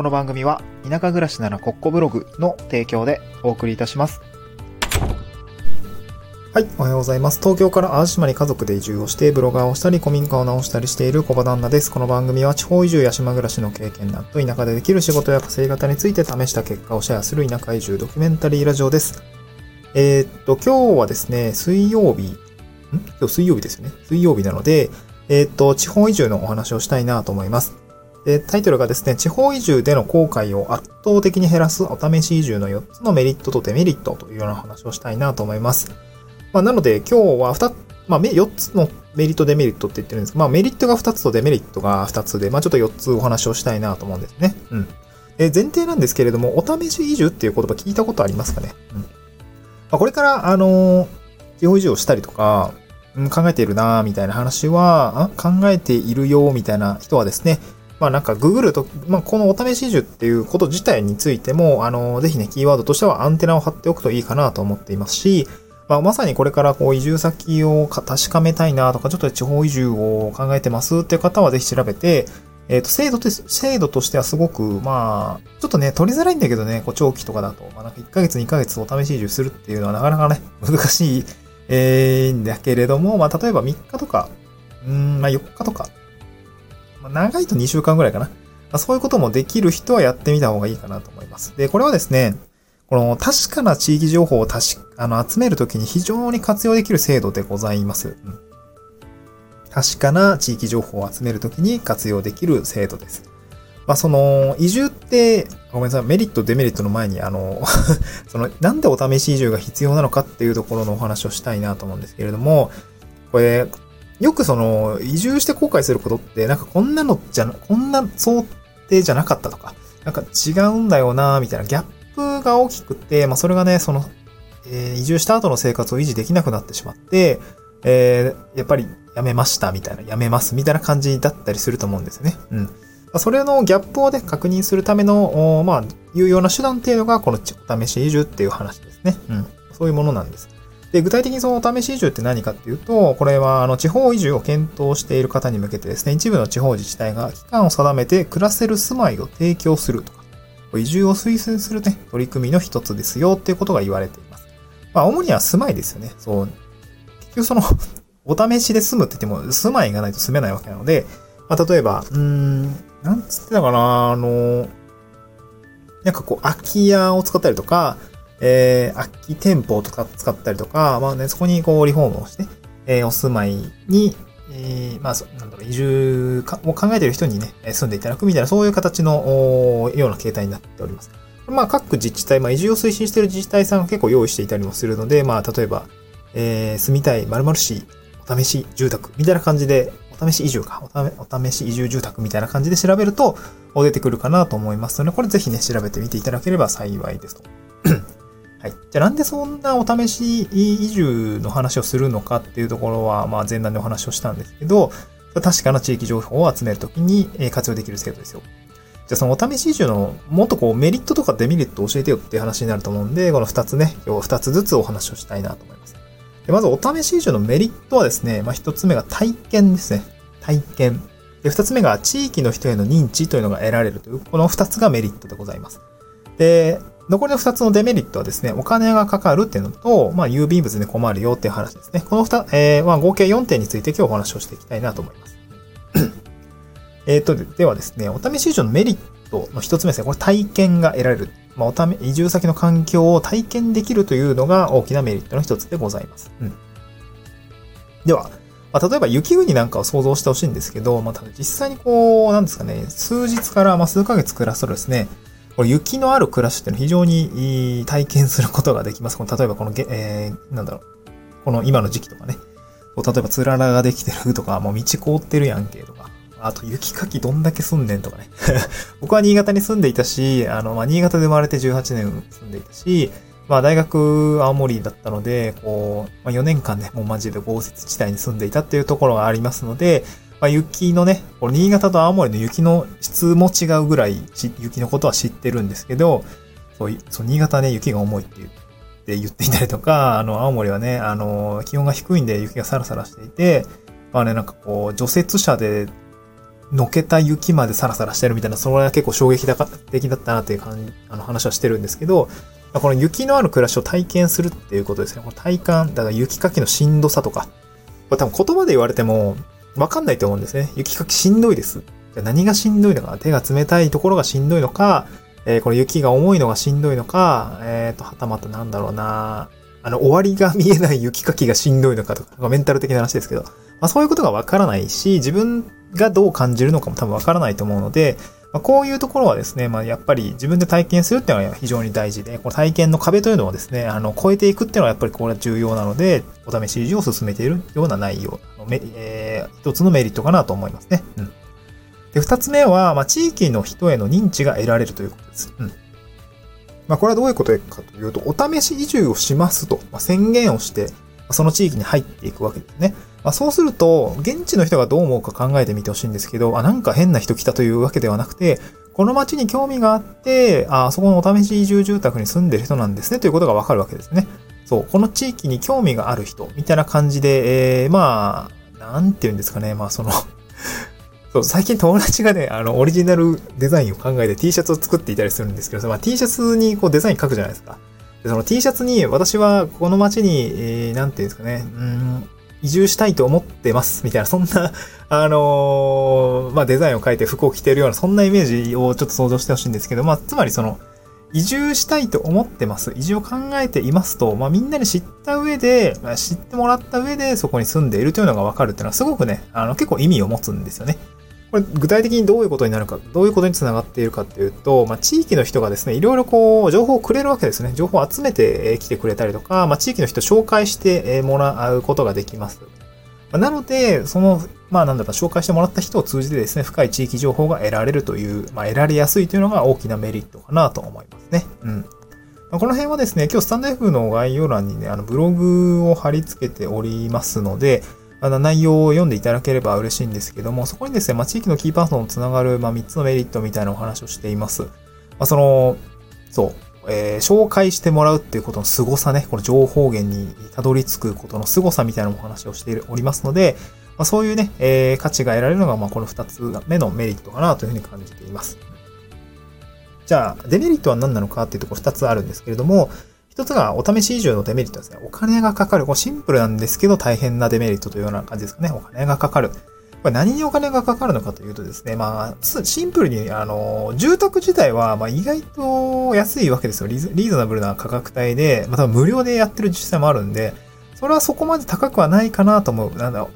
この番組は田舎暮らしならコッコブログの提供でお送りいたします。はい、おはようございます。東京から淡島に家族で移住をして、ブロガーをしたり、古民家を直したりしている小場旦那です。この番組は地方移住や島暮らしの経験談と田舎でできる仕事や稼ぎ方について試した結果をシェアする田舎移住ドキュメンタリーラジオです。えーっと、今日はですね、水曜日、ん？今日水曜日ですよね。水曜日なので、えーっと、地方移住のお話をしたいなと思います。で、タイトルがですね、地方移住での後悔を圧倒的に減らすお試し移住の4つのメリットとデメリットというような話をしたいなと思います。まあ、なので今日は2、まあ、4つのメリット、デメリットって言ってるんですまあ、メリットが2つとデメリットが2つで、まあ、ちょっと4つお話をしたいなと思うんですね。うん。え前提なんですけれども、お試し移住っていう言葉聞いたことありますかね？うん。まあ、これから、あのー地方移住をしたりとか、考えているなみたいな話は、考えているよみたいな人はですね、まあなんかググると、まあこのお試し移住っていうこと自体についても、あの、ぜひね、キーワードとしてはアンテナを張っておくといいかなと思っていますし、まあまさにこれからこう移住先を確かめたいなとか、ちょっと地方移住を考えてますっていう方はぜひ調べて、えっ、と、制度と、制度としてはすごく、まあ、ちょっとね、取りづらいんだけどね、こう長期とかだと、まあなんか1ヶ月2ヶ月お試し移住するっていうのはなかなかね、難しい、えー、んだけれども、まあ例えば3日とか、うん、まあ4日とか、まあ、長いと2週間ぐらいかな。まあ、そういうこともできる人はやってみた方がいいかなと思います。で、これはですね、この確かな地域情報を確かあの集めるときに非常に活用できる制度でございます。うん確かな地域情報を集めるときに活用できる制度です。まあ、その、移住って、ごめんなさい、メリット、デメリットの前に、あの、その、なんでお試し移住が必要なのかっていうところのお話をしたいなと思うんですけれども、これ、よくその、移住して後悔することって、なんかこんなのじゃ、こんな想定じゃなかったとか、なんか違うんだよなみたいなギャップが大きくて、まあそれがね、その、えー移住した後の生活を維持できなくなってしまって、えーやっぱりやめましたみたいな、やめますみたいな感じだったりすると思うんですね。うん。それのギャップをね、確認するための、まあ、有用な手段っていうのが、このお試し移住っていう話ですね。うん。そういうものなんです。で、具体的にそのお試し移住って何かっていうと、これは、あの、地方移住を検討している方に向けてですね、一部の地方自治体が期間を定めて暮らせる住まいを提供するとか、移住を推薦するね、取り組みの一つですよっていうことが言われています。まあ、主には住まいですよね。そう。結局その、お試しで住むって言っても、住まいがないと住めないわけなので、まあ、例えば、うーん、なんつってたかな、あの、なんかこう、空き家を使ったりとか、えー、空き店舗とか使ったりとか、まあね、そこにこう、リフォームをして、えー、お住まいに、えー、まあ、なんだろう、移住かを考えている人にね、住んでいただくみたいな、そういう形の、おような形態になっております。まあ、各自治体、まあ、移住を推進している自治体さんが結構用意していたりもするので、まあ、例えば、えー、住みたい〇〇市お試し住宅みたいな感じで、お試し移住か、お試し移住住宅みたいな感じで調べると、出てくるかなと思いますので、これぜひね、調べてみていただければ幸いですと。はい。じゃあなんでそんなお試し移住の話をするのかっていうところは、まあ前段でお話をしたんですけど、確かな地域情報を集めるときに活用できる制度ですよ。じゃあそのお試し移住のもっとこうメリットとかデメリットを教えてよっていう話になると思うんで、この二つね、今日二つずつお話をしたいなと思います。でまずお試し移住のメリットはですね、まあ一つ目が体験ですね。体験。で、二つ目が地域の人への認知というのが得られるという、この二つがメリットでございます。で、残りの二つのデメリットはですね、お金がかかるっていうのと、まあ、郵便物で困るよっていう話ですね。この二、えー、まあ、合計4点について今日お話をしていきたいなと思います。えっと、ではですね、お試し移住のメリットの一つ目ですね。これ体験が得られる。まあ、おため、移住先の環境を体験できるというのが大きなメリットの一つでございます。うん。では、まあ、例えば雪国なんかを想像してほしいんですけど、まあ、ただ実際にこう、なんですかね、数日からまあ数ヶ月暮らすとですね、これ雪のある暮らしっていうのは非常にいい体験することができます。この例えばこのげ、えー、なんだろう、この今の時期とかね、例えばつららができてるとか、もう道凍ってるやんけとか、あと雪かきどんだけ住んでんとかね。僕は新潟に住んでいたし、あの、まあ、新潟で生まれて18年住んでいたし、まあ大学青森だったので、こう、まあ、4年間ね、もうマジで豪雪地帯に住んでいたっていうところがありますので、まあ、雪のね、これ新潟と青森の雪の質も違うぐらい雪のことは知ってるんですけど、そう、そう新潟ね、雪が重いって言って言っていたりとか、あの、青森はね、あの、気温が低いんで雪がサラサラしていて、まあね、なんかこう、除雪車でのけた雪までサラサラしてるみたいな、それは結構衝撃的だったなっていう感じ、あの話はしてるんですけど、この雪のある暮らしを体験するっていうことですね。この体感、だから雪かきのしんどさとか、これ多分言葉で言われてもわかんないと思うんですね。雪かきしんどいです。じゃ何がしんどいのか、手が冷たいところがしんどいのか、えー、この雪が重いのがしんどいのか、えっ、ー、と、はたまたなんだろうな、あの、終わりが見えない雪かきがしんどいのかとか、メンタル的な話ですけど、まあそういうことがわからないし、自分がどう感じるのかも多分わからないと思うので、まあ、こういうところはですね、まあ、やっぱり自分で体験するっていうのは非常に大事で、この体験の壁というのをですね、あの、超えていくっていうのはやっぱりこれは重要なので、お試し維持を進めているような内容、えー、一つのメリットかなと思いますね。うん。で、二つ目は、まあ、地域の人への認知が得られるということです。うん。まあ、これはどういうことかというと、お試し移住をしますと、まあ、宣言をして、その地域に入っていくわけですね。まあ、そうすると、現地の人がどう思うか考えてみてほしいんですけど、あ、なんか変な人来たというわけではなくて、この街に興味があって、あ、そこのお試し移住住宅に住んでる人なんですね、ということがわかるわけですね。そう、この地域に興味がある人、みたいな感じで、えー、まあ、なんて言うんですかね、まあその そう、最近友達がね、あの、オリジナルデザインを考えて T シャツを作っていたりするんですけど、まあ、T シャツにこうデザイン書くじゃないですか。で、その T シャツに私はこの街に、えー、なんていうんですかね、うん、移住したいと思ってます、みたいな、そんな、あのー、まあ、デザインを書いて服を着てるような、そんなイメージをちょっと想像してほしいんですけど、まあ、つまりその、移住したいと思ってます。移住を考えていますと、まあ、みんなに知った上で、まあ、知ってもらった上でそこに住んでいるというのがわかるっていうのはすごくね、あの、結構意味を持つんですよね。これ具体的にどういうことになるか、どういうことにつながっているかっていうと、まあ、地域の人がですね、いろいろこう、情報をくれるわけですね。情報を集めてきてくれたりとか、まあ、地域の人を紹介してもらうことができます。まなので、その、まあなんだか紹介してもらった人を通じてですね、深い地域情報が得られるという、まあ得られやすいというのが大きなメリットかなと思いますね。うん。ま、この辺はですね、今日スタンド F の概要欄にね、あのブログを貼り付けておりますので、あの内容を読んでいただければ嬉しいんですけども、そこにですね、まあ、地域のキーパーソンをつながる、まあ、3つのメリットみたいなお話をしています。まあ、その、そう、えー、紹介してもらうっていうことの凄さね、この情報源にたどり着くことの凄さみたいなお話をしておりますので、まあ、そういうね、えー、価値が得られるのが、まあ、この2つ目のメリットかなというふうに感じています。じゃあ、デメリットは何なのかっていうところ2つあるんですけれども、一つがお試し移住のデメリットですね。お金がかかる。これシンプルなんですけど大変なデメリットというような感じですかね。お金がかかる。これ何にお金がかかるのかというとですね、まあ、シンプルに、あの、住宅自体は、まあ、意外と安いわけですよ。リーズナブルな価格帯で、また無料でやってる実際もあるんで、それはそこまで高くはないかなと思う。なんだろう、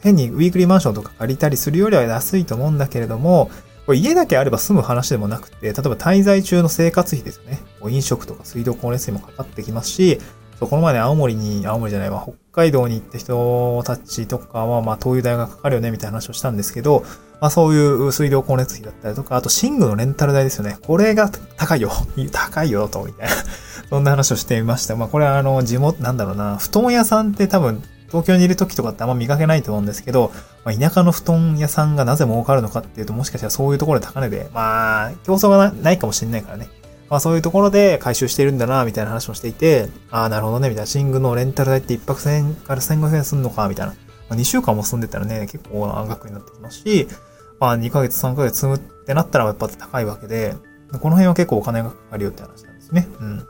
変にウィークリーマンションとか借りたりするよりは安いと思うんだけれども、これ家だけあれば済む話でもなくて、例えば滞在中の生活費ですよね。飲食とか水道光熱費もかかってきますし、そこの前ね、青森に、青森じゃないわ、北海道に行った人たちとかは、まあ、灯油代がかかるよね、みたいな話をしたんですけど、まあ、そういう水道光熱費だったりとか、あと、寝具のレンタル代ですよね。これが高いよ。高いよ、と、みたいな。そんな話をしてみました。まあ、これはあの、地元、なんだろうな、布団屋さんって多分、東京にいる時とかってあんま見かけないと思うんですけど、まあ、田舎の布団屋さんがなぜ儲かるのかっていうと、もしかしたらそういうところで高値で、まあ、競争がないかもしれないからね。まあそういうところで回収してるんだな、みたいな話をしていて、ああ、なるほどね、みたいな。寝具のレンタル代って1泊1000円から1500円すんのか、みたいな。まあ、2週間も住んでたらね、結構な額になってきますし、まあ2ヶ月3ヶ月住むってなったらやっぱ高いわけで、この辺は結構お金がかかるよって話なんですね。うん。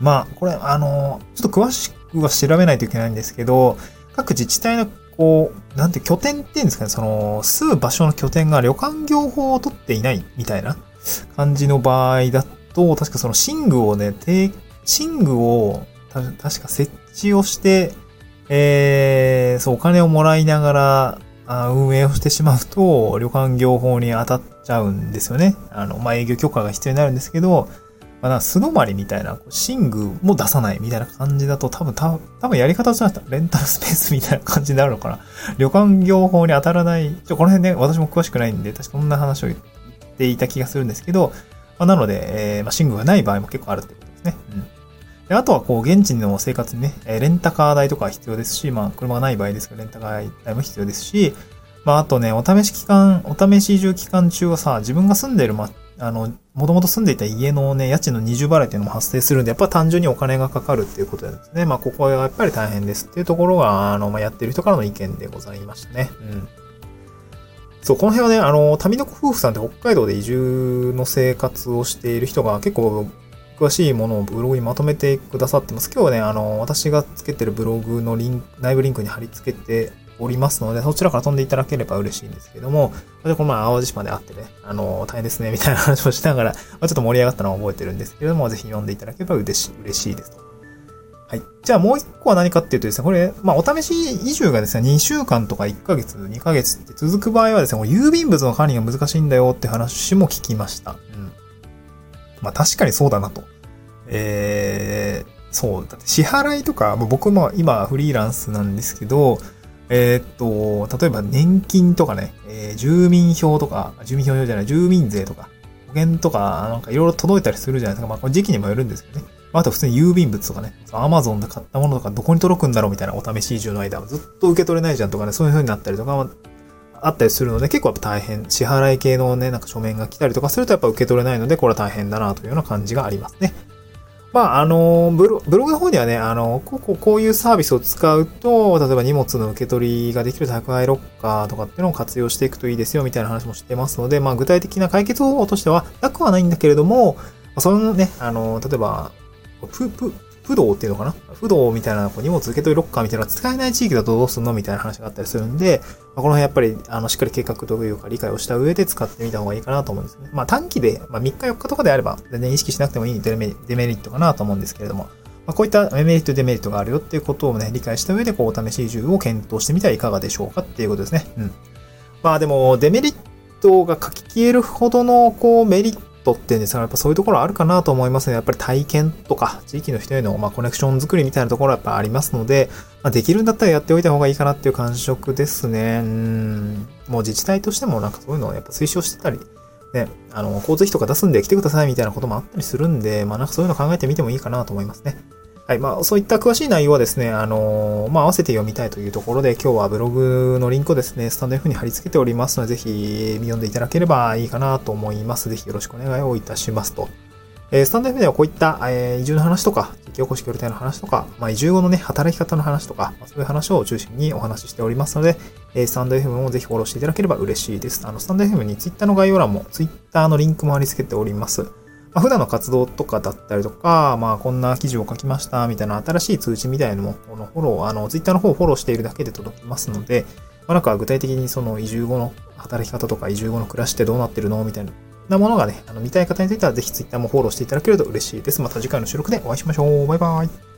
まあ、これ、あの、ちょっと詳しくは調べないといけないんですけど、各自治体のこう、なんて拠点っていうんですかね、その、住む場所の拠点が旅館業法を取っていないみたいな感じの場合だと、確かその寝具をね、寝具を、確か設置をして、えー、そう、お金をもらいながら、あ運営をしてしまうと、旅館業法に当たっちゃうんですよね。あの、まあ、営業許可が必要になるんですけど、まあ、な素泊まりみたいな、寝具も出さないみたいな感じだと、多分、多分やり方としてはレンタルスペースみたいな感じになるのかな。旅館業法に当たらない、ちょ、この辺ね、私も詳しくないんで、確かこんな話を言っていた気がするんですけど、まあ、なので、えー、まあ、寝具がない場合も結構あるってことですね。うん。であとは、こう、現地の生活にね、レンタカー代とか必要ですし、まあ、車がない場合ですけど、レンタカー代も必要ですし、まあ、あとね、お試し期間、お試し移住期間中はさ、自分が住んでる、ま、あの、もともと住んでいた家のね、家賃の二重払いっていうのも発生するんで、やっぱ単純にお金がかかるっていうことですね。まあ、ここはやっぱり大変ですっていうところが、あの、まあ、やってる人からの意見でございましたね。うん。そう、この辺はね、あの、民の子夫婦さんって北海道で移住の生活をしている人が結構詳しいものをブログにまとめてくださってます。今日はね、あの、私がつけてるブログのリンク、内部リンクに貼り付けておりますので、そちらから飛んでいただければ嬉しいんですけども、私この前淡路島で会ってね、あの、大変ですね、みたいな話をしながら、まあ、ちょっと盛り上がったのを覚えてるんですけれども、ぜひ読んでいただければ嬉しい、嬉しいですと。はい。じゃあもう一個は何かっていうとですね、これ、まあお試し移住がですね、2週間とか1ヶ月、2ヶ月って続く場合はですね、郵便物の管理が難しいんだよって話も聞きました。うん。まあ確かにそうだなと。えー、そう、だって支払いとか、僕も今フリーランスなんですけど、えー、っと、例えば年金とかね、えー、住民票とか、住民票じゃない、住民税とか、保険とか、なんかいろいろ届いたりするじゃないですか。まあ、これ時期にもよるんですけどね。あと普通に郵便物とかね、アマゾンで買ったものとかどこに届くんだろうみたいなお試し移住の間はずっと受け取れないじゃんとかね、そういう風になったりとか、あったりするので結構やっぱ大変。支払い系のね、なんか書面が来たりとかするとやっぱ受け取れないので、これは大変だなというような感じがありますね。まあ、あの、ブロブログの方にはね、あの、こうこういうサービスを使うと、例えば荷物の受け取りができる宅配ロッカーとかっていうのを活用していくといいですよ、みたいな話もしてますので、まあ、具体的な解決方法としては、なくはないんだけれども、そのね、あの、例えば、プ、プ、不動っていうのかな？不動みたいなこう荷物受け取りロッカーみたいな使えない地域だとどうすんのみたいな話があったりするんで、まあ、この辺やっぱり、あの、しっかり計画というか理解をした上で使ってみた方がいいかなと思うんですね。まあ短期で、まあ3日4日とかであれば、全然意識しなくてもいいデメリットかなと思うんですけれども、まあ、こういったメリット、デメリットがあるよっていうことをね、理解した上で、こう、お試し移住を検討してみてはいかがでしょうかっていうことですね。うん。まあでも、デメリットが書き消えるほどの、こう、メリットトっていうんですかやっぱそういうところあるかなと思いますね。やっぱり体験とか、地域の人への、ま、コネクション作りみたいなところはやっぱありますので、まあ、できるんだったらやっておいた方がいいかなっていう感触ですね。うん。もう自治体としてもなんかそういうのをやっぱ推奨してたり、ね、あの、交通費とか出すんで来てくださいみたいなこともあったりするんで、まあなんかそういうの考えてみてもいいかなと思いますね。はい。まあ、そういった詳しい内容はですね、あのー、まあ、合わせて読みたいというところで、今日はブログのリンクをですね、スタンド F に貼り付けておりますので、ぜひ読んでいただければいいかなと思います。ぜひよろしくお願いをいたしますと。えー、スタンド F ではこういった、えー、移住の話とか、地域おこし協力隊の話とか、まあ、移住後のね、働き方の話とか、まあ、そういう話を中心にお話ししておりますので、えー、スタンド FM もぜひフォローしていただければ嬉しいです。あの、スタンド FM に Twitter の概要欄も Twitter のリンクも貼り付けております。まあ、普段の活動とかだったりとか、まあ、こんな記事を書きました、みたいな新しい通知みたいなのも、このフォロー、あの、ツイッターの方をフォローしているだけで届きますので、まあ、なんか具体的にその移住後の働き方とか移住後の暮らしってどうなってるの？みたいなものがね、あの見たい方についてはぜひツイッターもフォローしていただけると嬉しいです。また次回の収録でお会いしましょう。バイバイ。